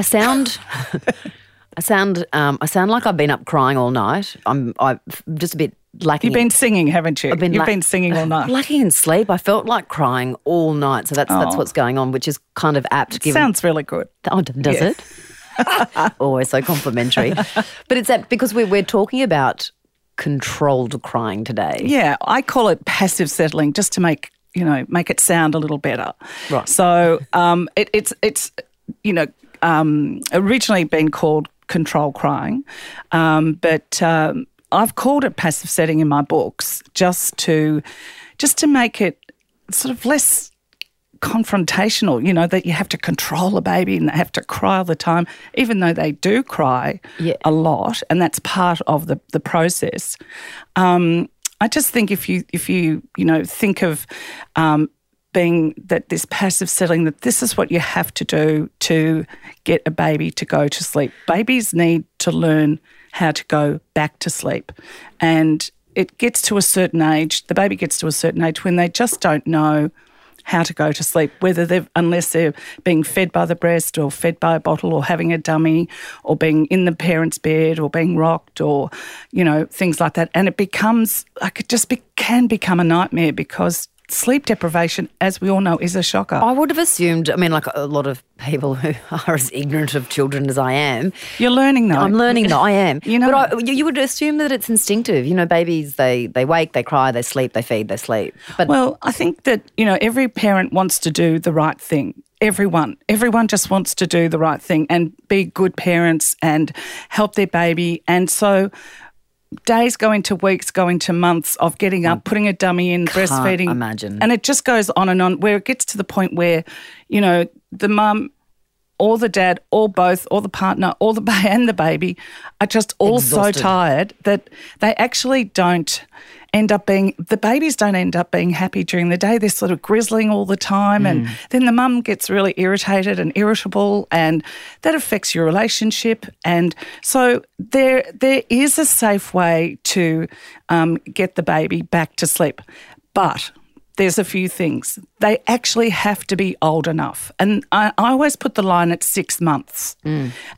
I sound, I sound, um, I sound like I've been up crying all night. I'm, I'm just a bit lacking. You've been singing, haven't you? I've been You've la- been singing all night. lacking in sleep. I felt like crying all night, so that's that's Oh. what's going on, which is kind of apt. Given Sounds really good. Oh, does Yeah. it? Always so complimentary. but it's that because we're, we're talking about controlled crying today. Yeah, I call it passive settling just to make you know make it sound a little better. Right. So um, it, it's it's you know um, originally been called control crying, um, but um, I've called it passive settling in my books just to just to make it sort of less confrontational, you know, that you have to control a baby and they have to cry all the time, even though they do cry Yeah. a lot, and that's part of the, the process. Um, I just think if you if you you know think of um, being that this passive settling that this is what you have to do to get a baby to go to sleep. Babies need to learn how to go back to sleep, and it gets to a certain age. The baby gets to a certain age when they just don't know how to go to sleep, whether they've, unless they're being fed by the breast or fed by a bottle or having a dummy or being in the parent's bed or being rocked or, you know, things like that. And it becomes, like, it just be, can become a nightmare because sleep deprivation, as we all know, is a shocker. I would have assumed, I mean, like a lot of people who are as ignorant of children as I am, You're learning though. I'm learning that I am. You know- but I, you you would assume that it's instinctive. You know, babies they they wake, they cry, they sleep, they feed, they sleep. But Well, I think that, you know, every parent wants to do the right thing. Everyone. Everyone just wants to do the right thing and be good parents and help their baby. And so days go into weeks, go into months of getting up, mm. putting a dummy in, breastfeeding. imagine. And it just goes on and on where it gets to the point where, you know, the mum or the dad or both or the partner or the and the baby are just all Exhausted. so tired that they actually don't end up being the babies don't end up being happy during the day. They're sort of grizzling all the time and then the mum gets really irritated and irritable and that affects your relationship. And so there there is a safe way to um, get the baby back to sleep. But there's a few things. They actually have to be old enough. And I, I always put the line at six months.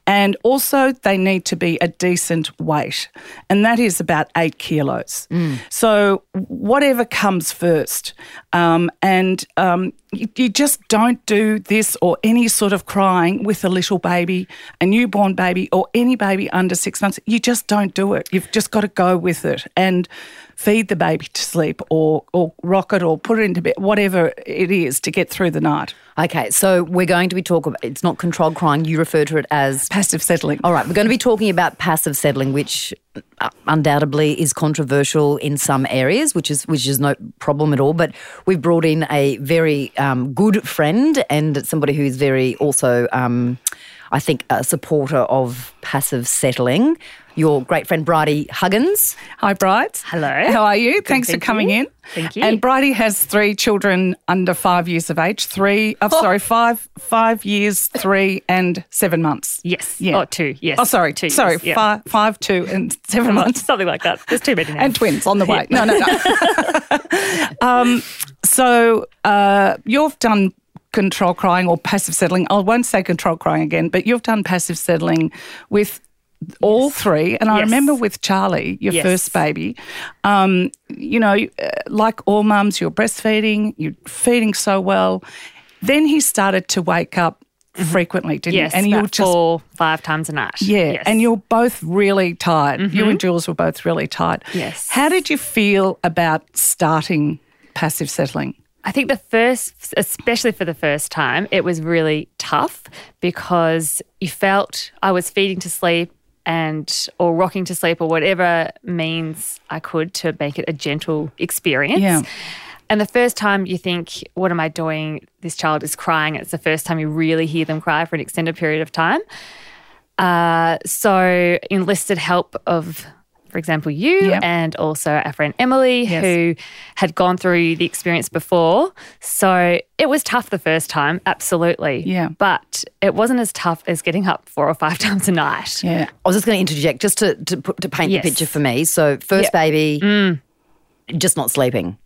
And also, they need to be a decent weight. And that is about eight kilos. So, whatever comes first. Um, and um, you, you just don't do this or any sort of crying with a little baby, a newborn baby, or any baby under six months. You just don't do it. You've just got to go with it. And feed the baby to sleep or, or rock it or put it into bed, whatever it is to get through the night. okay, so we're going to be talking. It's not controlled crying. You refer to it as Passive settling. All right, we're going to be talking about passive settling, which uh, undoubtedly is controversial in some areas, which is which is no problem at all. But we've brought in a very um, good friend and somebody who's very also, um, I think, a supporter of passive settling. Your great friend Bridie Huggins. Hi, Bright. Hello. How are you? Thanks for coming you. in. Thank you. And Bridie has three children under five years of age. Three, oh, sorry, five, five years, three, and seven months. Yes. Yeah. Oh, two. Yes. Oh, sorry, Two. sorry, yes, yeah. five, five, two, and seven months. Something like that. There's too many now. and twins on the way. No, no, no. um, so uh, you've done control crying or passive settling. I won't say control crying again, but you've done passive settling with all three. And I remember with Charlie, your Yes. first baby, um, you know, uh, like all mums, you're breastfeeding, you're feeding so well. Then he started to wake up frequently, didn't yes. he? And you about were just four, five times a night. yeah, Yes. Mm-hmm. and you're both really tired. You and Jules were both really tired. Yes. How did you feel about starting passive settling? I think the first, especially for the first time, it was really tough because you felt I was feeding to sleep and or rocking to sleep or whatever means I could to make it a gentle experience. Yeah. And the first time you think, what am I doing? This child is crying. It's the first time you really hear them cry for an extended period of time. Uh, so enlisted help of for example, you Yep. and also our friend Emily, Yes. who had gone through the experience before. So it was tough the first time, absolutely. Yeah. But it wasn't as tough as getting up four or five times a night. Yeah. I was just going to interject just to to, put, to paint Yes. the picture for me. So first Yeah. baby, mm. just not sleeping,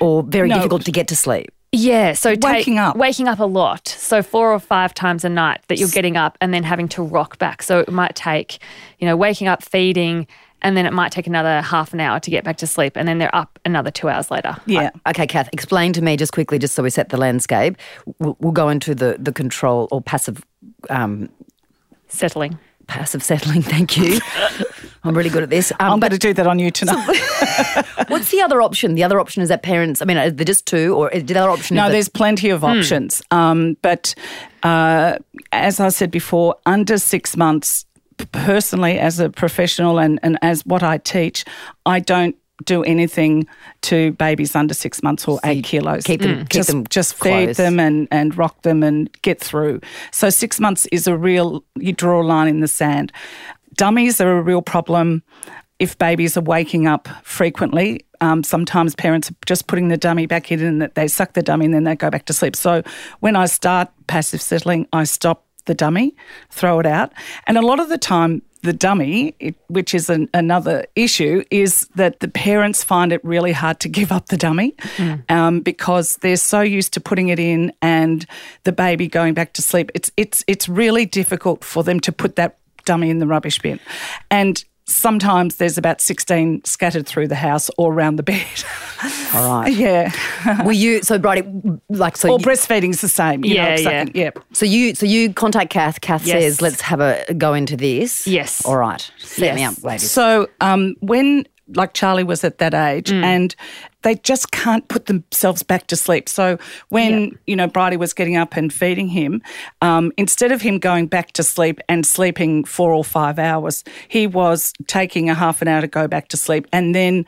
or very No. difficult to get to sleep. Yeah, so take- Waking up. waking up a lot. So four or five times a night that you're getting up and then having to rock back. So it might take, you know, waking up, feeding, and then it might take another half an hour to get back to sleep, and then they're up another two hours later. Yeah. Okay, Kath, explain to me just quickly, just so we set the landscape. We'll, we'll go into the the control or passive um, Settling. passive settling. Thank you. I'm really good at this. Um, I'm but going to do that on you tonight. what's the other option? The other option is that parents. I mean, are there just two, or is the other option? No, is that- there's plenty of options. Um, but uh, as I said before, under six months, p- personally, as a professional and, and as what I teach, I don't do anything to babies under six months or eight kilos. keep them- keep just, them just feed close. them and, and rock them and get through. So six months is a real, you draw a line in the sand. Dummies are a real problem if babies are waking up frequently. Um, sometimes parents are just putting the dummy back in and that they suck the dummy and then they go back to sleep. So when I start passive settling, I stop the dummy, throw it out. And a lot of the time, the dummy, it, which is an, another issue, is that the parents find it really hard to give up the dummy um, because they're so used to putting it in and the baby going back to sleep. It's it's it's really difficult for them to put that dummy in the rubbish bin, and sometimes there's about sixteen scattered through the house or around the bed. all right. yeah, Were you so Bridie? Like so? or you- breastfeeding's the same. You Yeah, know, yeah. sucking- yeah. So you so you contact Kath. Kath Yes. says, "Let's have a go into this." Yes. All right. Set me up, ladies. So um, when like Charlie was at that age and they just can't put themselves back to sleep. So when, you know, Bridie was getting up and feeding him, um, instead of him going back to sleep and sleeping four or five hours, he was taking a half an hour to go back to sleep and then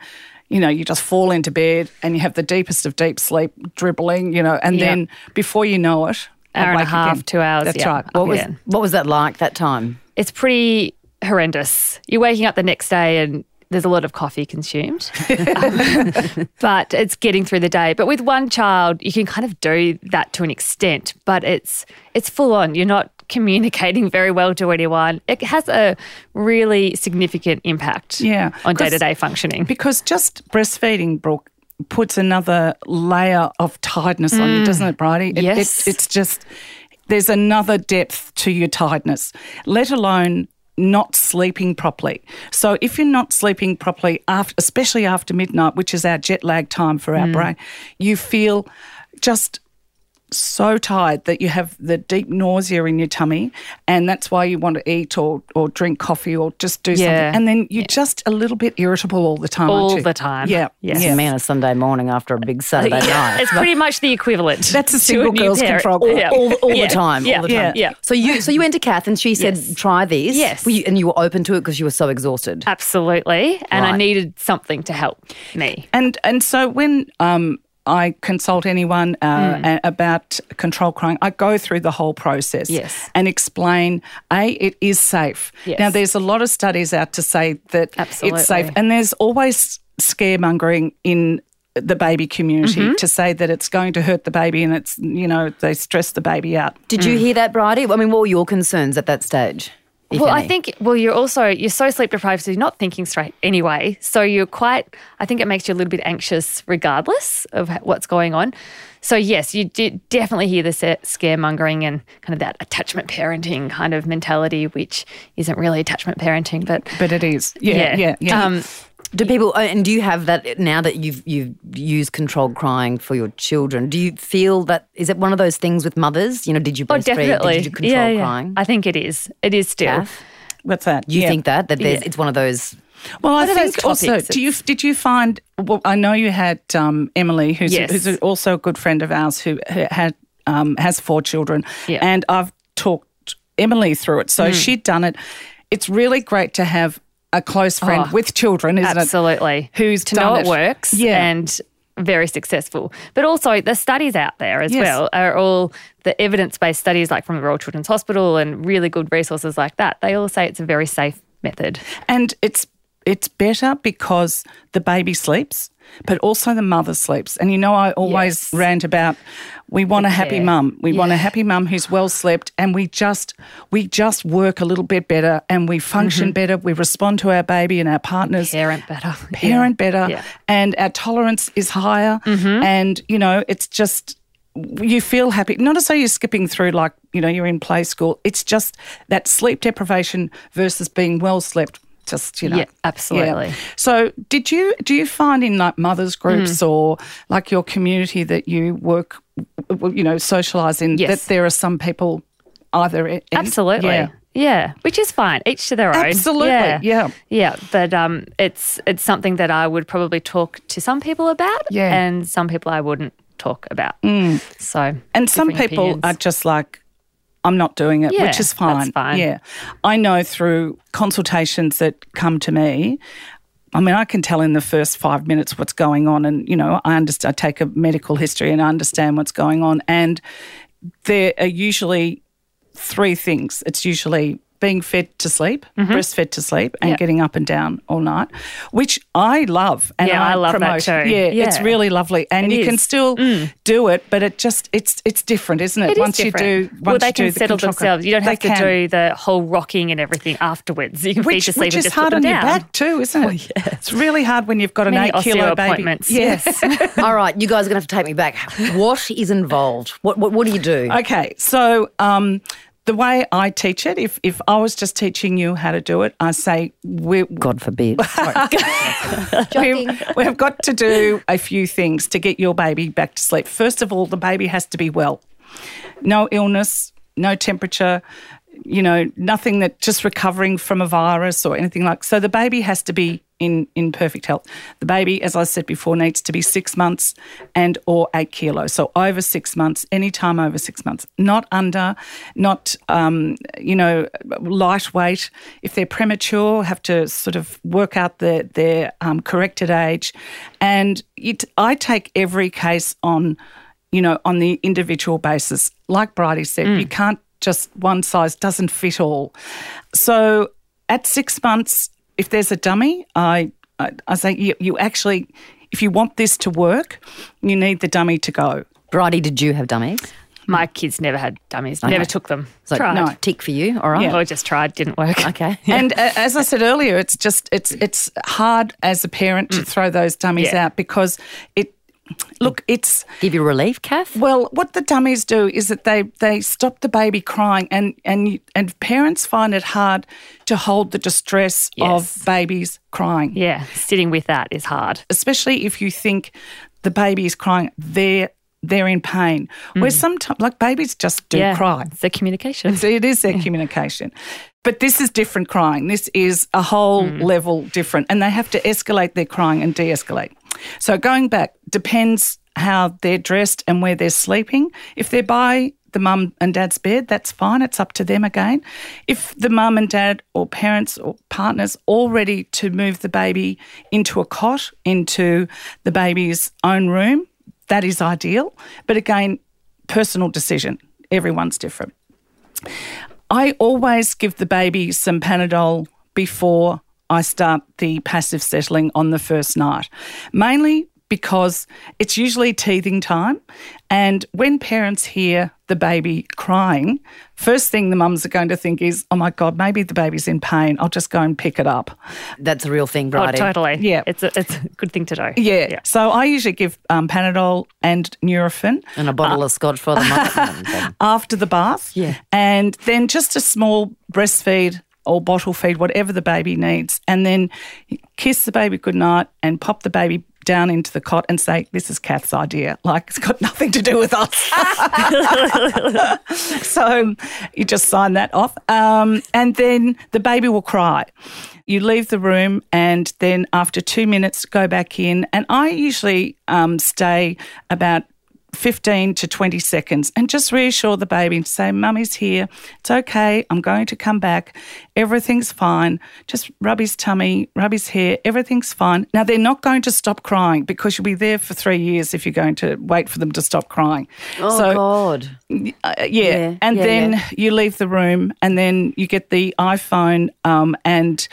you know, you just fall into bed and you have the deepest of deep sleep, dribbling, you know, and Yeah. then before you know it, I'd Hour and a half, again. two hours, That's yeah. right. what was Yeah. what was that like that time? It's pretty horrendous. You're waking up the next day and there's a lot of coffee consumed, but it's getting through the day. But with one child, you can kind of do that to an extent, but it's it's full on. You're not communicating very well to anyone. It has a really significant impact Yeah. on day to day functioning. Because just breastfeeding, Brooke, puts another layer of tiredness on you, mm. doesn't it, Bridie? It- it- Yes. it's just, there's another depth to your tiredness, let alone not sleeping properly. So if you're not sleeping properly, after, especially after midnight, which is our jet lag time for our mm. brain, you feel just so tired that you have the deep nausea in your tummy, and that's why you want to eat or, or drink coffee or just do Yeah. something. And then you're just a little bit irritable all the time. aren't All you? the time. Yeah. Yes. Yeah. Man, a Sunday morning after a big Saturday night. It's pretty much the equivalent. That's a single new girls parent. control group. Yeah. all, all Yeah. the time. Yeah. All the time. Yeah. Yeah. So you so you went to Kath and she said, Yes. "Try this." Yes. Were you- and you were open to it because you were so exhausted. Absolutely. And I needed something to help me. And and so when um, I consult anyone uh, a- about control crying, I go through the whole process Yes. and explain a it is safe. Yes. Now there's a lot of studies out to say that Absolutely. it's safe, and there's always scaremongering in the baby community Mm-hmm. to say that it's going to hurt the baby and it's you know they stress the baby out. Did you hear that, Bridie? I mean, what were your concerns at that stage? Well, I think well, you're also you're so sleep deprived, so you're not thinking straight anyway. So you're quite. I think it makes you a little bit anxious, regardless of what's going on. So yes, you definitely hear the scaremongering and kind of that attachment parenting kind of mentality, which isn't really attachment parenting, but But it is. Yeah, yeah, yeah. Um, Do people uh, and do you have that now that you've you've used controlled crying for your children? Do you feel that is it one of those things with mothers? You know, did you oh, definitely. Did you control yeah, yeah. crying? I think it is. It is still. Kath? What's that? You Yeah. think that that there's Yeah. it's one of those Well, I What are those think also, do you did you find? Well, I know you had um, Emily, who's, Yes. who's also a good friend of ours, who who had um, has four children, Yeah. and I've talked Emily through it. So she'd done it. It's really great to have a close friend Oh, with children, isn't it? Absolutely. Who's to done know it. it works Yeah. and very successful. But also the studies out there as Yes. well are all the evidence-based studies like from the Royal Children's Hospital and really good resources like that. They all say it's a very safe method. And it's it's better because the baby sleeps, but also the mother sleeps. And you know, I always Yes. rant about we want a happy care. mum. We want a happy mum who's well slept, and we just we just work a little bit better, and we function Mm-hmm. better. We respond to our baby and our partners. Parent better. Parent better, Yeah. Mm-hmm. and our tolerance is higher. And you know, it's just you feel happy. Not as though you're skipping through like you know you're in play school. It's just that sleep deprivation versus being well slept. Just you know, Yeah, absolutely. So, did you do you find in like mothers groups Mm. or like your community that you work, you know, socialise in Yes. that there are some people either in, Absolutely. yeah. Yeah. which is fine. Each to their own. Absolutely, Yeah. yeah. Yeah, but um, it's it's something that I would probably talk to some people about, Yeah. Mm. and some people I wouldn't talk about. So, And some people opinions. are just like, I'm not doing it, Yeah, which is fine. fine. Yeah. I know through consultations that come to me, I mean, I can tell in the first five minutes what's going on. And, you know, I understand, I take a medical history and I understand what's going on. And there are usually three things. It's usually being fed to sleep, breastfed to sleep, and Mm-hmm. Getting up and down all night, which I love. And Yeah, I love that too. Yeah, it's really lovely, and It you can is. Mm. still do it, but it just it's it's different, isn't it? It is once different. you do, once well, they you can the settle control- themselves. You don't They have to can. do the whole rocking and everything afterwards. You can feed Which, to sleep which and is just hard put on them your back too, isn't it? It's really hard when you've got an Many eight kilo baby. Yes. All right, you guys are going to have to take me back. What is involved? What what, what do you do? Okay, so um, the way I teach it, if if I was just teaching you how to do it, I say we God forbid. we've, we've got to do a few things to get your baby back to sleep. First of all, the baby has to be well. No illness, no temperature, you know, nothing that just recovering from a virus or anything like. So the baby has to be in in perfect health. The baby, as I said before, needs to be six months and or eight kilos. So over six months, any time over six months, not under, not um, you know lightweight. If they're premature, have to sort of work out their their um, corrected age, and it, I take every case on you know, on the individual basis. Like Bridie said, you can't just one size doesn't fit all. So at six months, if there's a dummy, I I, I say you, you actually, if you want this to work, you need the dummy to go. Bridie, did you have dummies? My kids never had dummies. Never took them. So tried. no. tick for you. All right. Yeah. Or just tried, didn't work. Okay. And uh, as I said earlier, it's just it's it's hard as a parent to throw those dummies Yeah. out because it. Look, it's Give you relief, Kath? Well, what the dummies do is that they they stop the baby crying, and and you- and parents find it hard to hold the distress Yes. of babies crying, Yeah, sitting with that is hard. especially if you think the baby is crying, they're they're in pain. Where sometimes, like babies, just do Mm. yeah, cry. It's their communication. So it is their communication. But this is different crying. This is a whole level different. And they have to escalate their crying and de escalate. So going back depends how they're dressed and where they're sleeping. If they're by the mum and dad's bed, that's fine. It's up to them again. If the mum and dad or parents or partners all ready to move the baby into a cot, into the baby's own room, that is ideal. But again, personal decision. Everyone's different. I always give the baby some Panadol before I start the passive settling on the first night, mainly because it's usually teething time. And when parents hear the baby crying, first thing the mums are going to think is, oh my God, maybe the baby's in pain. I'll just go and pick it up. That's a real thing, Oh, totally. Yeah. It's a, it's a good thing to do. Yeah. So I usually give um, Panadol and Nurofen. And a bottle of scotch for the mother. after the bath. Yeah. And then just a small breastfeed or bottle feed, whatever the baby needs. And then kiss the baby goodnight and pop the baby down into the cot and say, This is Kath's idea. Like it's got nothing to do with us. so you just sign that off. Um, and then the baby will cry. You leave the room and then after two minutes, go back in. And I usually um, stay about 15 to 20 seconds and just reassure the baby and say, Mummy's here. It's okay. I'm going to come back. Everything's fine. Just rub his tummy, rub his hair. Everything's fine. Now, they're not going to stop crying because you'll be there for three years if you're going to wait for them to stop crying. Oh, so, God. uh, yeah. Yeah, And yeah, then yeah. you leave the room and then you get the iPhone um, and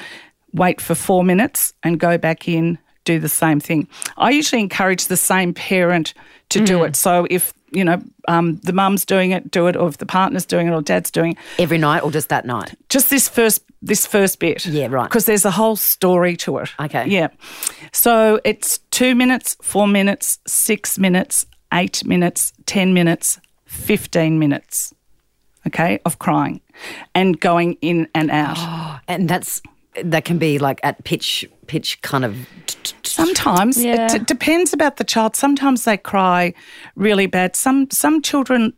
wait for four minutes and go back in, do the same thing. I usually encourage the same parent to do Mm. it. So if, you know, um, the mum's doing it, do it, or if the partner's doing it or dad's doing it, Every night or just that night? just this first this first bit. Yeah, right. Because there's a whole story to it. Okay. Yeah. So it's two minutes, four minutes, six minutes, eight minutes, ten minutes, fifteen minutes. Okay, of crying and going in and out. And that's that can be like at pitch pitch kind of Sometimes Yeah. it d- depends about the child. Sometimes they cry really bad. Some some children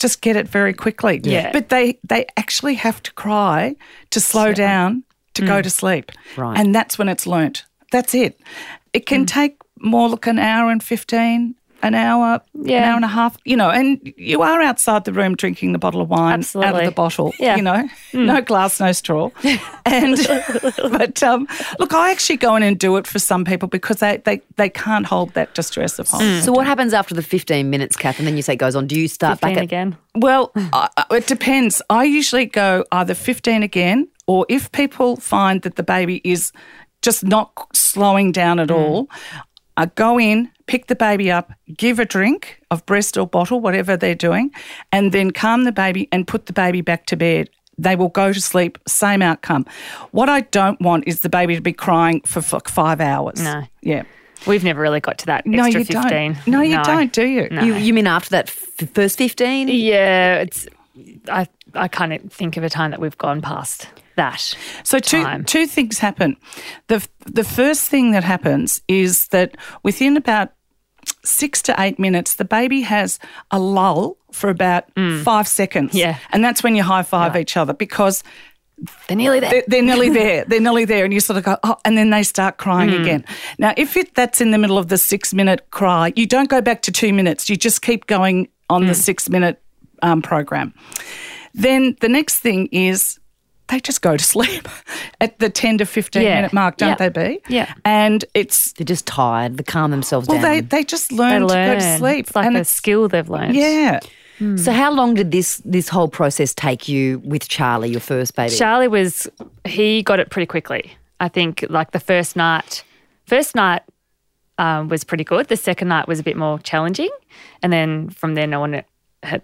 just get it very quickly. Yeah. But they they actually have to cry to slow down to go mm. to sleep. Right. And that's when it's learnt. That's it. It can mm. take more like an hour and 15 an hour, an hour and a half, you know, and you are outside the room drinking the bottle of wine out of the bottle, Yeah. you know, mm. no glass, no straw. And, but um, look, I actually go in and do it for some people because they, they, they can't hold that distress of home. Mm. So what happens after the 15 minutes, Kath? And then you say it goes on. Do you start back at again. Well, I, I- it depends. I usually go either 15 again, or if people find that the baby is just not slowing down at mm. all, I go in, pick the baby up, give a drink of breast or bottle, whatever they're doing, and then calm the baby and put the baby back to bed. They will go to sleep, same outcome. What I don't want is the baby to be crying for f- five hours. No. Yeah. We've never really got to that No, you 15. don't. No, you don't, do you? No. You, you mean after that f- first 15? Yeah, it's. I I can't think of a time that we've gone past that. So two time. two things happen. The the first thing that happens is that within about six to eight minutes, the baby has a lull for about five seconds. Mm. Yeah. and that's when you high five each other because They're nearly there. they're, they're nearly there. They're nearly there, and you sort of go, oh, and then they start crying Mm. again. Now, if it, that's in the middle of the six minute cry, you don't go back to two minutes. You just keep going on Mm. the six minute um, program. Then the next thing is they just go to sleep at the 10 to 15 Yeah. minute mark, don't Yeah. they be? Yeah. And it's, They're just tired. They calm themselves well, down. they, they just They learn, to go to sleep. It's like and a skill they've learned. yeah. So how long did this this whole process take you with Charlie, your first baby? Charlie was he got it pretty quickly. I think like the first night, first night um, was pretty good. The second night was a bit more challenging, and then from then on it had,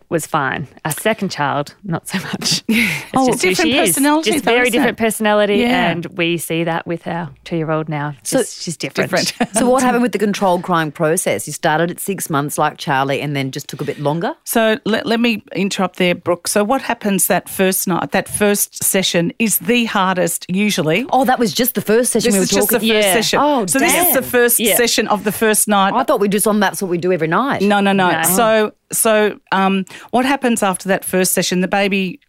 was fine. Our second child, not so much. It's Oh, just who different she is. personality Just though, very isn't different it? personality, Yeah. and we see that with our two-year-old now. So- Just- she's different. different. so what happened with the controlled crying process? You started at six months like Charlie and then just took a bit longer? So let, let me interrupt there, Brooke. So what happens that first night, that first session is the hardest usually. Oh, that was just the first session This we were is just the talking. first Yeah. session. Oh, so this is the first Yeah. session of the first night. I thought we just on that's what we do every night. No, no, no. No. So, so um, what happens after that first session? The baby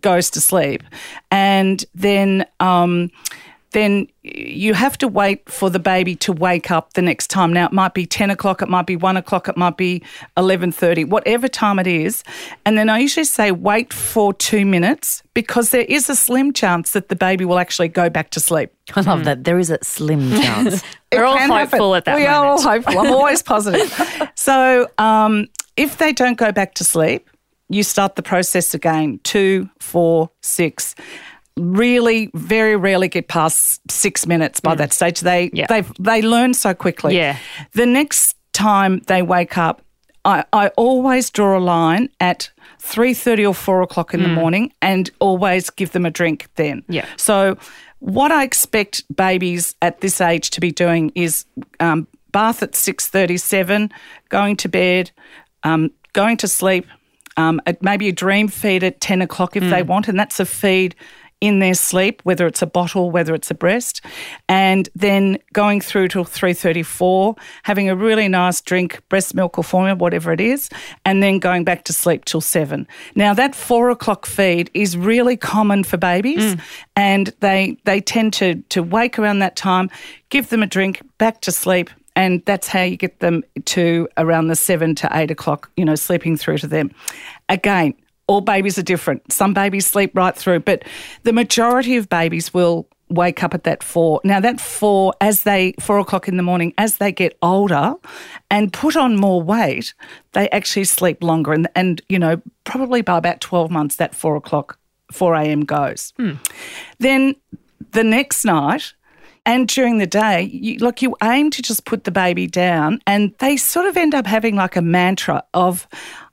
goes to sleep, and then um, then you have to wait for the baby to wake up the next time. Now it might be ten o'clock, it might be one o'clock, it might be eleven thirty, whatever time it is. And then I usually say wait for two minutes because there is a slim chance that the baby will actually go back to sleep. I love that. There is a slim chance. We're all can happen. hopeful at that We are all hopeful. I'm always positive. So um, if they don't go back to sleep, you start the process again. Two, four, six. Really, very rarely get past six minutes by that stage. They Yeah. they they learn so quickly. Yeah. The next time they wake up, I, I always draw a line at three thirty or four o'clock in the morning, and always give them a drink then. Yeah. So, what I expect babies at this age to be doing is um, bath at six thirty-seven, going to bed, um, going to sleep, um, maybe a dream feed at ten o'clock if they want, and that's a feed in their sleep, whether it's a bottle, whether it's a breast, and then going through till three thirty-four, having a really nice drink, breast milk or formula, whatever it is, and then going back to sleep till seven. Now that four o'clock feed is really common for babies, and they they tend to to wake around that time, give them a drink, back to sleep. And that's how you get them to around the seven to eight o'clock, you know, sleeping through to them. Again, all babies are different. Some babies sleep right through, but the majority of babies will wake up at that four. Now that four, as they four o'clock in the morning, as they get older and put on more weight, they actually sleep longer. And and you know, probably by about twelve months, that four o'clock, four a.m. goes. Hmm. Then the next night. And during the day, you, like you aim to just put the baby down, and they sort of end up having like a mantra of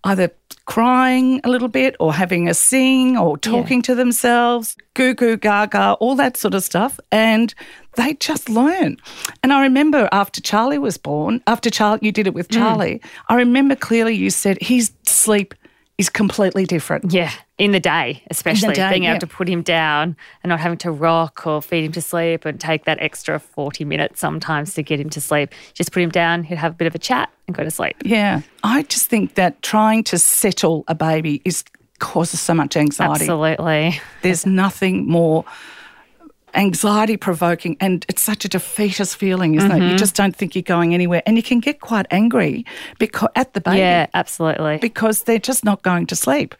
either crying a little bit or having a sing or talking to themselves, goo goo gaga, all that sort of stuff. And they just learn. And I remember after Charlie was born, after Charlie, you did it with mm. Charlie, I remember clearly you said he's sleep is completely different. Yeah, in the day, especially day, being able yeah. to put him down and not having to rock or feed him to sleep and take that extra 40 minutes sometimes to get him to sleep. Just put him down, he'd have a bit of a chat and go to sleep. Yeah. I just think that trying to settle a baby is causes so much anxiety. Absolutely. There's nothing more anxiety provoking and it's such a defeatist feeling, isn't Mm-hmm. it? You just don't think you're going anywhere. And you can get quite angry because at the baby. Yeah, absolutely. Because they're just not going to sleep.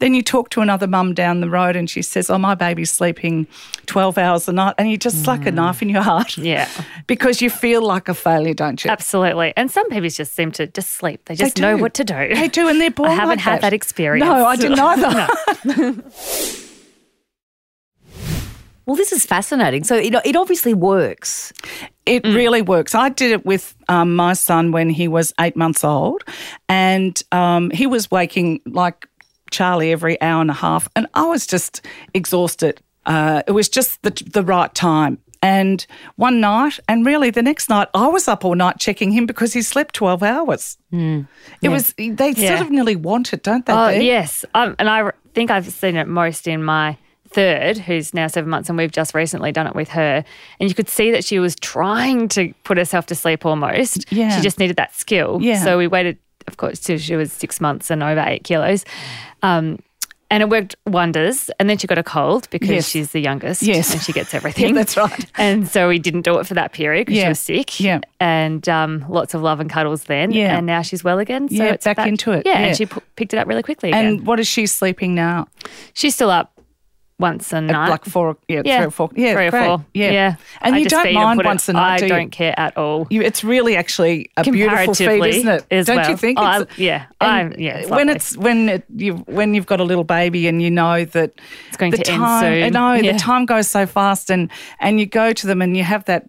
Then you talk to another mum down the road and she says, Oh, my baby's sleeping 12 hours a night. And you just like a knife in your heart. Mm. Yeah. Because you feel like a failure, don't you? Absolutely. And some babies just seem to just sleep. They just know what to do. They do, and they're born I haven't like had that, experience. No, I didn't either. Well, this is fascinating. So it, it obviously works. It really works. I did it with um, my son when he was eight months old, and um, he was waking like Charlie every hour and a half, and I was just exhausted. Uh, it was just the, the right time. And one night, and really the next night, I was up all night checking him because he slept 12 hours. It was, they sort of nearly want it, don't they? Oh, Bea? yes. Um, and I think I've seen it most in my third, who's now seven months, and we've just recently done it with her. And you could see that she was trying to put herself to sleep almost. Yeah. She just needed that skill. Yeah. So we waited, of course, till she was six months and over eight kilos. Um, and it worked wonders. And then she got a cold because Yes. she's the youngest. Yes. And she gets everything. that's right. And so we didn't do it for that period because Yeah. she was sick. Yeah. And um, lots of love and cuddles then. Yeah. And now she's well again. So Yeah, it's back into it. Yeah. Yeah. And she p- picked it up really quickly again. And what is she sleeping now? She's still up once a night. like four, yeah, yeah, three or four. Yeah, three or great. four. Yeah. And I you don't mind put it- once a night, I do you? don't care at all. You, it's really actually a beautiful feed, isn't it? as don't well. you think? Oh, I- yeah, I- yeah, it's when it's when it, you when you've got a little baby and you know that It's going the to end soon. I know Yeah. the time goes so fast, and and you go to them and you have that.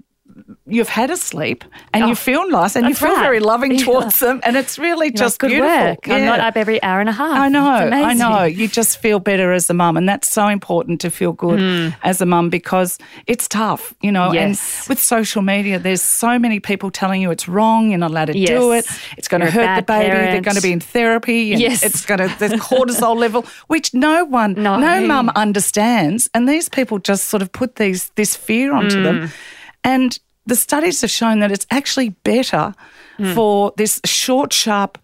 You've had a sleep and you Oh, feel nice and you feel right. very loving Yeah. towards them, and it's really You're just good beautiful. work. I'm not up every hour and a half. I know, I know. You just feel better as a mum, and that's so important to feel good Hmm. as a mum because it's tough, you know. Yes. And with social media, there's so many people telling you it's wrong, you're not allowed to do it, it's going to You're a hurt the baby, they're going to be in therapy, and Yes. it's going to there's cortisol level, which no one, No. no, mum understands, and these people just sort of put these this fear onto Hmm. them, and the studies have shown that it's actually better Hmm. for this short, sharp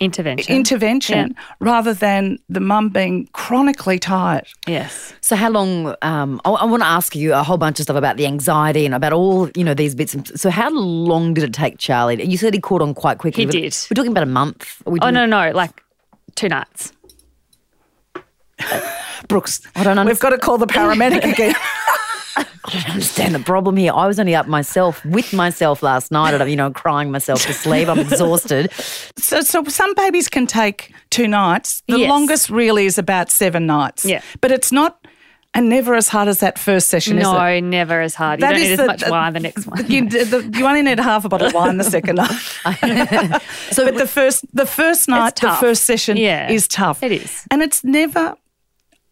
Intervention. intervention rather than the mum being chronically tired. yes. So how long? Um, I, I want to ask you a whole bunch of stuff about the anxiety and about all you know these bits. And, so how long did it take Charlie? You said he caught on quite quickly. He did. We're talking about a month. Oh, no, no. Like two nights. Brooks, I don't we've got to call the paramedic again. I don't understand the problem here. I was only up myself with myself last night, and you know, crying myself to sleep. I'm exhausted. so, so some babies can take two nights. The Yes. longest really is about seven nights. Yeah. but it's not, and never as hard as that first session, is? No, never as hard. You That don't is need as much the- wine the next one. You, the, you only need half a bottle of wine the second night. so, but the first, the first night, the first session Yeah, is tough. it is. and it's never.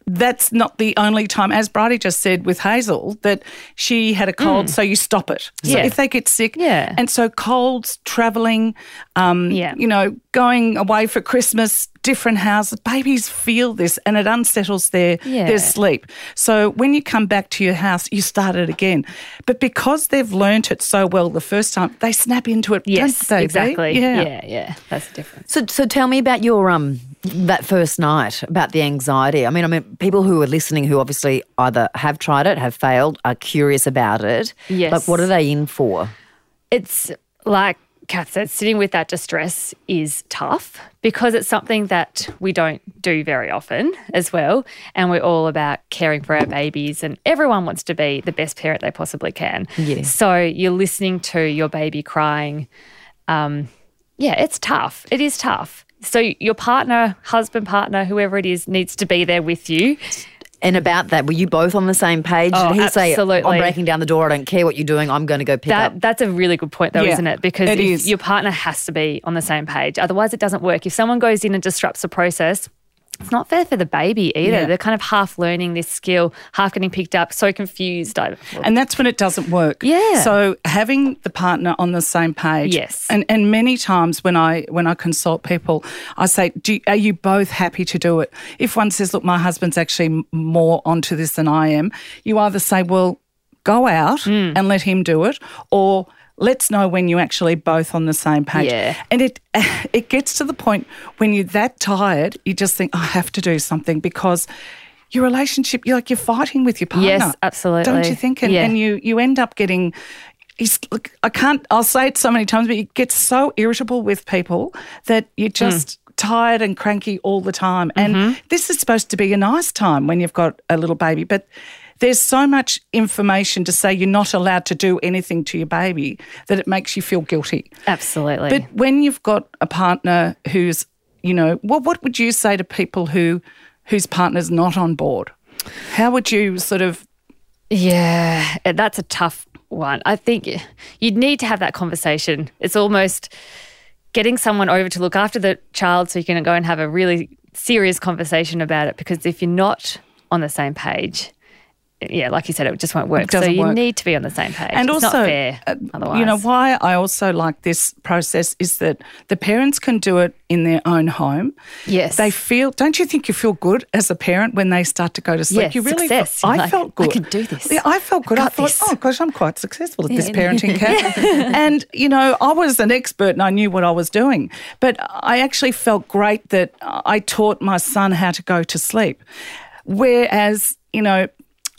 That's not the only time, as Bridie just said with Hazel, that she had a cold, so you stop it. So Mm. Yeah. if they get sick, Yeah. and so colds, travelling, um, Yeah. you know, going away for Christmas, different houses, babies feel this, and it unsettles their Yeah. their sleep. So when you come back to your house, you start it again. But because they've learnt it so well the first time, they snap into it. Yes, don't they, Bea? exactly. Yeah. yeah, yeah. That's the difference. So, so tell me about your um that first night about the anxiety. I mean, I mean, people who are listening who obviously either have tried it, have failed, are curious about it. Yes. But what are they in for? it's like Kath said, sitting with that distress is tough because it's something that we don't do very often as well. And we're all about caring for our babies, and everyone wants to be the best parent they possibly can. Yeah. So you're listening to your baby crying. Um, yeah, it's tough. It is tough. So your partner, husband, partner, whoever it is, needs to be there with you. And about that, were you both on the same page? Oh, Did he say, absolutely. I'm breaking down the door, I don't care what you're doing, I'm going to go pick That up? that's a really good point, though, Yeah, isn't it? Because it if is. your partner has to be on the same page, otherwise it doesn't work. If someone goes in and disrupts the process, it's not fair for the baby either. Yeah. They're kind of half learning this skill, half getting picked up, so confused. And that's when it doesn't work. Yeah. So having the partner on the same page. Yes. And and many times when I when I consult people, I say, do you, are you both happy to do it? If one says, look, my husband's actually more onto this than I am, you either say, well, go out Hmm. and let him do it, or let's know when you're actually both on the same page. Yeah. And it it gets to the point when you're that tired, you just think, I have to do something because your relationship, you're like you're fighting with your partner. Yes, absolutely. Don't you think? And, Yeah. and you you end up getting. Look, I can't. I'll say it so many times, but you get so irritable with people that you're Hmm. just tired and cranky all the time. And Mm-hmm. this is supposed to be a nice time when you've got a little baby, but there's so much information to say you're not allowed to do anything to your baby that it makes you feel guilty. absolutely. But when you've got a partner who's, you know, what what would you say to people who whose partner's not on board? How would you sort of Yeah, that's a tough one. I think you'd need to have that conversation. It's almost getting someone over to look after the child so you can go and have a really serious conversation about it because if you're not on the same page, yeah, like you said, it just won't work. So you work. need to be on the same page. and it's also, not fair uh, otherwise. you know, why I also like this process is that the parents can do it in their own home. Yes. They feel, don't you think you feel good as a parent when they start to go to sleep? Yes, you really success. Felt, I Like, felt good. I can do this. Yeah, I felt good. I, got thought, this. oh gosh, I'm quite successful at this parenting camp. and, you know, I was an expert and I knew what I was doing. But I actually felt great that I taught my son how to go to sleep. Whereas, you know,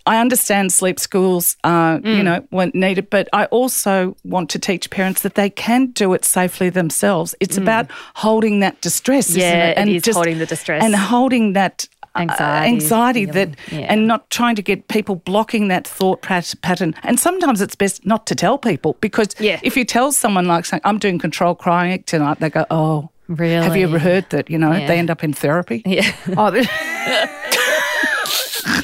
I understand sleep schools are, Mm. you know, when needed, but I also want to teach parents that they can do it safely themselves. It's about holding that distress, isn't Mm. Yeah, it? it is holding the distress. and holding that uh, Anxiety, anxiety that, yeah. and not trying to get people blocking that thought pattern. And sometimes it's best not to tell people because Yeah. if you tell someone like saying, "I'm doing control crying tonight," they go, "Oh." really? Have you ever heard that? You know, Yeah. they end up in therapy. Yeah. Oh,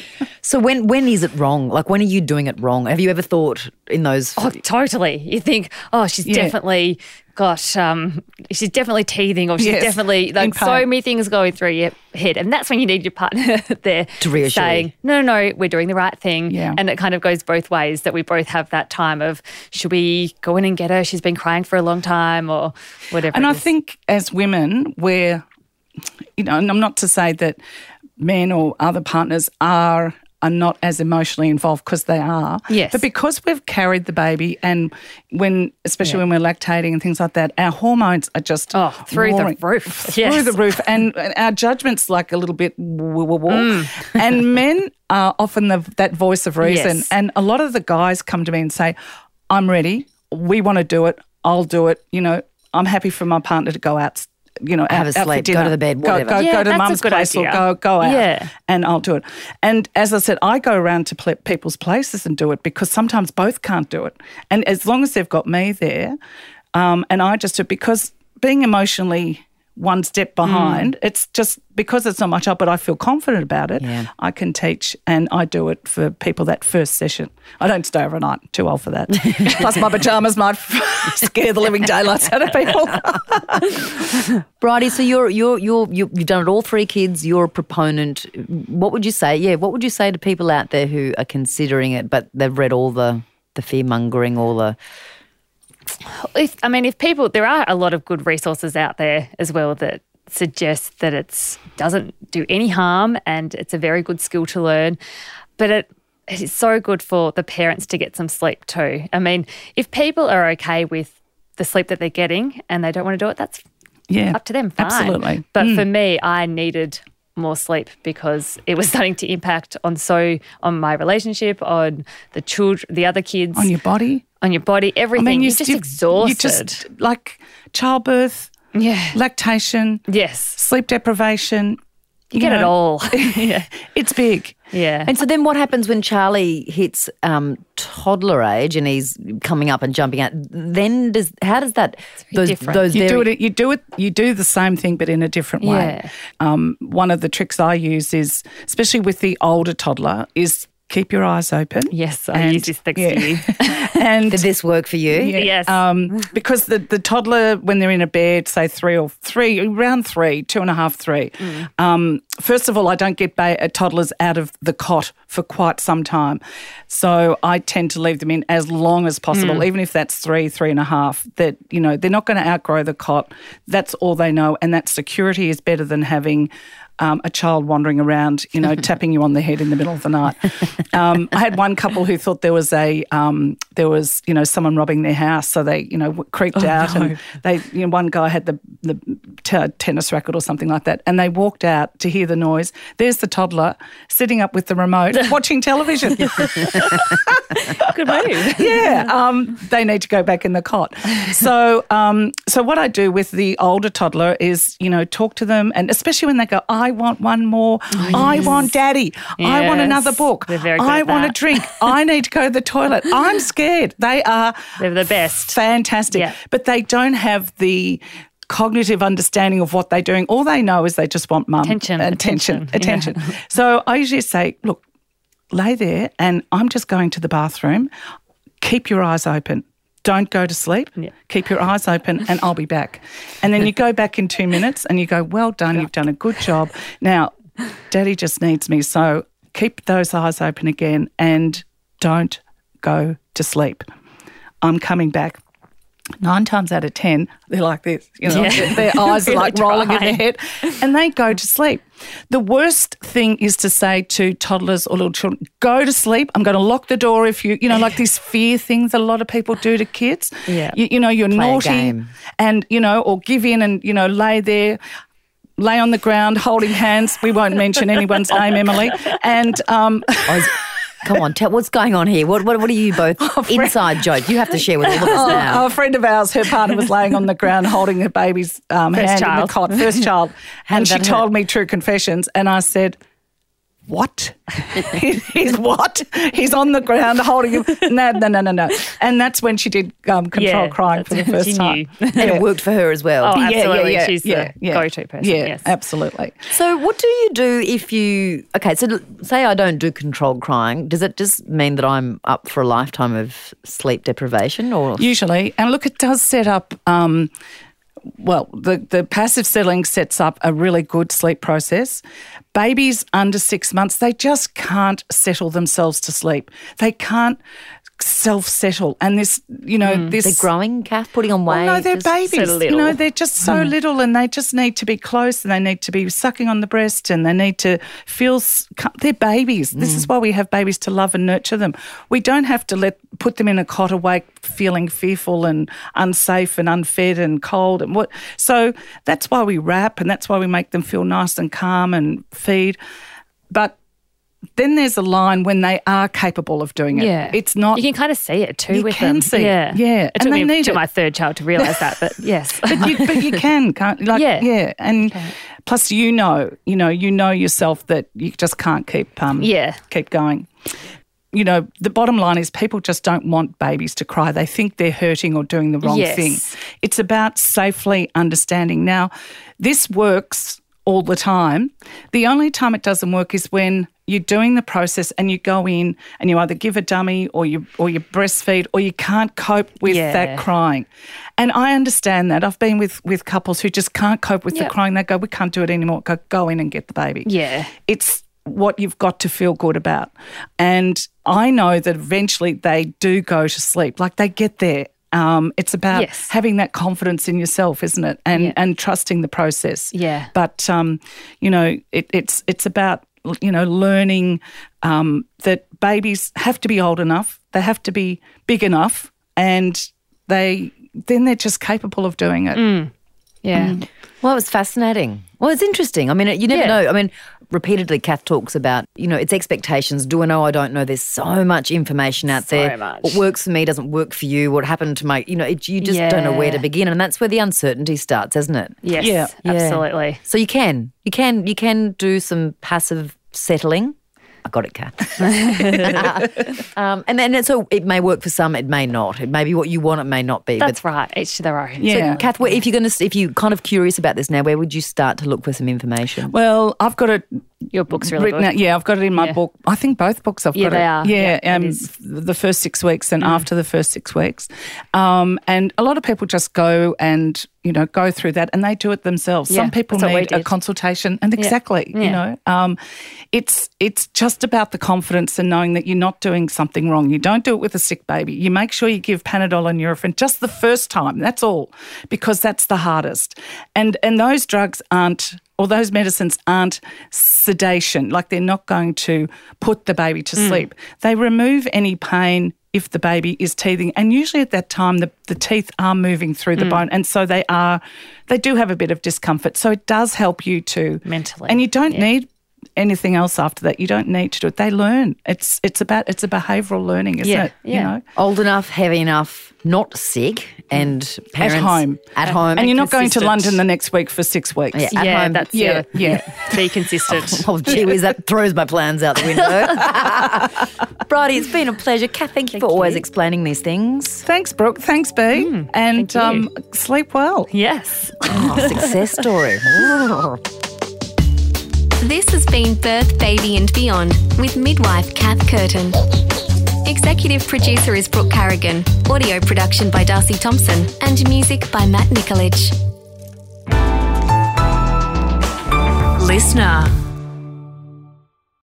so when when is it wrong? Like when are you doing it wrong? Have you ever thought in those? Oh, totally. You think, oh, she's Yeah. definitely got, um, she's definitely teething, or she's Yes, definitely like so many things going through your head, and that's when you need your partner there To reassure saying, you. no, no, no, we're doing the right thing, Yeah. and it kind of goes both ways. That we both have that time of, should we go in and get her? She's been crying for a long time, or whatever. And I think as women, we're, you know, and I'm not to say that men or other partners are are not as emotionally involved because they are. Yes. But because we've carried the baby and when, especially when we're lactating and things like that, our hormones are just Oh, through the roof. Through Yes. the roof. And and our judgment's like a little bit woo woo woo. Mm. And men are often the, that voice of reason. Yes. And a lot of the guys come to me and say, I'm ready. We want to do it. I'll do it. You know, I'm happy for my partner to go out. You know, Have out, a out for sleep, go to the bed, Go- whatever. Go, Yeah, go to that's mum's place idea. or go go out, Yeah. and I'll do it. And as I said, I go around to ple- people's places and do it because sometimes both can't do it. And as long as they've got me there, um, and I just do it because being emotionally one step behind, mm. it's just because it's not my job, but I feel confident about it. Yeah. I can teach, and I do it for people that first session. I don't stay overnight; too old for that. Plus, my pajamas might scare the living daylights out of people. Bridie, so you're you're you're you you've done it all three kids. You're a proponent. What would you say? Yeah, what would you say to people out there who are considering it, but they've read all the the fear mongering, all the if I mean, if people, there are a lot of good resources out there as well that suggest that it doesn't do any harm and it's a very good skill to learn, but it. It is so good for the parents to get some sleep too. I mean, if people are okay with the sleep that they're getting and they don't want to do it, that's yeah, up to them. Fine. Absolutely. But Hmm. for me, I needed more sleep because it was starting to impact on so on my relationship, on the children, the other kids, on your body. On your body, everything. I mean, you're just you- exhausted. You just like childbirth, yeah. lactation, Yes. sleep deprivation. You get it all. yeah. It's big. Yeah. And so then what happens when Charlie hits um, toddler age and he's coming up and jumping out? Then does how does that those different. those You very, do it. You do it. You do the same thing, but in a different way. Yeah. Um, one of the tricks I use is, especially with the older toddler, is keep your eyes open. Yes, I And- use this to you. and Did this work for you? Yeah, Yes. Um, because the, the toddler, when they're in a bed, say three or three, around three, two and a half, three. Um, first of all, I don't get ba- uh, toddlers out of the cot for quite some time. So I tend to leave them in as long as possible, even if that's three, three and a half, that, you know, they're not going to outgrow the cot. That's all they know. And that security is better than having um, a child wandering around, you know, tapping you on the head in the middle of the night. Um, I had one couple who thought there was a um, there was you know someone robbing their house, so they you know creeped out and they you know one guy had the the t- tennis racket or something like that, and they walked out to hear the noise. There's the toddler sitting up with the remote watching television. Good move. yeah, um, they need to go back in the cot. So, um, so what I do with the older toddler is, you know, talk to them, and especially when they go, "I want one more. I want daddy. I want another book. They're very good I want a drink. I need to go to the toilet. I'm scared." They are They're the best. fantastic, Yeah. but they don't have the cognitive understanding of what they're doing. All they know is they just want mum Attention, attention, attention, attention. So I usually say, look, lay there and I'm just going to the bathroom. Keep your eyes open. Don't go to sleep. Yeah. Keep your eyes open and I'll be back. And then you go back in two minutes and you go, well done, you've done a good job. Now, daddy just needs me. So keep those eyes open again and don't go to sleep. I'm coming back. Nine times out of 10, they're like this. You know, Yeah. their, their eyes are like rolling in their head and they go to sleep. The worst thing is to say to toddlers or little children, go to sleep. I'm going to lock the door if you, you know, like these fear things that a lot of people do to kids. Yeah. You, you know, you're a naughty and, you know, or give in and, you know, lay there. Lay on the ground, holding hands. We won't mention anyone's name, Emily. And um, I was- come on, tell what's going on here. What what, what are you both inside joke? You have to share with all of us now. Oh, a friend of ours, her partner was laying on the ground holding her baby's um, First hand in child. the cot, first child. and she told hurt? me true confessions. And I said, What? He's what? He's on the ground holding him. No, no, no, no, no. And that's when she did um, control Yeah, crying for the first she time. knew. and it worked for her as well. Oh, Yeah, yeah, absolutely. yeah, She's yeah, the yeah. go-to person. Yeah, yes. absolutely. So, what do you do if you? Okay, so say I don't do controlled crying. Does it just mean that I'm up for a lifetime of sleep deprivation, or Usually, and look, it does set up. Um, well, the, the passive settling sets up a really good sleep process. Babies under six months, they just can't settle themselves to sleep. They can't self settle. And this, you know, mm. this. they're growing, calf putting on weight? Well, no, they're babies. so You know, they're just so mm. little, and they just need to be close, and they need to be sucking on the breast, and they need to feel. They're babies. This is mm. why we have babies to love and nurture them. We don't have to let put them in a cot awake, feeling fearful and unsafe and unfed and cold and what. So that's why we wrap, and that's why we make them feel nice and calm and feed. But then there's a line when they are capable of doing it. Yeah. it's not. You can kind of see it too You with can them. see yeah. yeah. It And took they me need to my third child to realise that, but yes. but you, but you can, can't like yeah, Yeah. and plus you know, you know, you know yourself that you just can't keep um Yeah. keep going. You know, the bottom line is people just don't want babies to cry. They think they're hurting or doing the wrong Yes. thing. It's about safely understanding. Now, this works all the time. The only time it doesn't work is when you're doing the process and you go in and you either give a dummy or you or you breastfeed or you can't cope with Yeah. that crying. And I understand that. I've been with with couples who just can't cope with the crying. They go, "We can't do it anymore." Go go in and get the baby. Yeah. It's what you've got to feel good about. And I know that eventually they do go to sleep. Like they get there. Um, it's about Yes. having that confidence in yourself, isn't it? And Yeah. and trusting the process. Yeah. But um, you know, it, it's it's about you know learning um, that babies have to be old enough, they have to be big enough, and they then they're just capable of doing it. Yeah. Um, well, it was fascinating. Well, it's interesting. I mean, you never Yeah. know. I mean, repeatedly, Kath talks about, you know, it's expectations. Do I know? I don't know. There's so much information out So there. much. What works for me doesn't work for you. What happened to my, you know, it, you just don't know where to begin. And that's where the uncertainty starts, isn't it? Yes. Yeah. Yeah. Absolutely. So you can, you can, you can do some passive settling. I got it, Kath. um, and then so it may work for some, it may not. It may be what you want, it may not be. That's right. Each to their own. Yeah. So, Kath, if you're going to, if you're kind of curious about this now, where would you start to look for some information? Well, I've got it Your book's really written good. out. Yeah, I've got it in my Yeah. book. I think both books I've Yeah, got they it. are. Yeah, Yeah, um, the first six weeks and after the first six weeks. Um, and a lot of people just go and you know go through that and they do it themselves. Some people that's what we need a consultation, and exactly, you know, um, it's it's just about the confidence and knowing that you're not doing something wrong. You don't do it with a sick baby. You make sure you give Panadol and Nurofen just the first time. That's all, because that's the hardest. And and those drugs aren't or those medicines aren't sedation, like they're not going to put the baby to mm. sleep. They remove any pain if the baby is teething. And usually at that time, the, the teeth are moving through the mm. bone. And so they are, they do have a bit of discomfort. So it does help you to Mentally, And you don't yeah. need anything else after that. You don't need to do it. They learn. It's it's about it's a behavioural learning, isn't Yeah, it? You yeah. know? Old enough, heavy enough, not sick, and parents at home. At home, And you're not going to. London the next week for six weeks. Yeah. At yeah, home. that's Yeah, yeah, yeah. Be consistent. Oh, gee whiz, that throws my plans out the window. Bridie, it's been a pleasure. Kath, thank you for always explaining these things. Thanks, Brooke. Thanks, B. and thank you. um, sleep well. yes. Oh, success story. This has been Birth, Baby and Beyond with midwife Kath Curtin. Executive producer is Brooke Carrigan. Audio production by Darcy Thompson. And music by Matt Nikolic. Listener.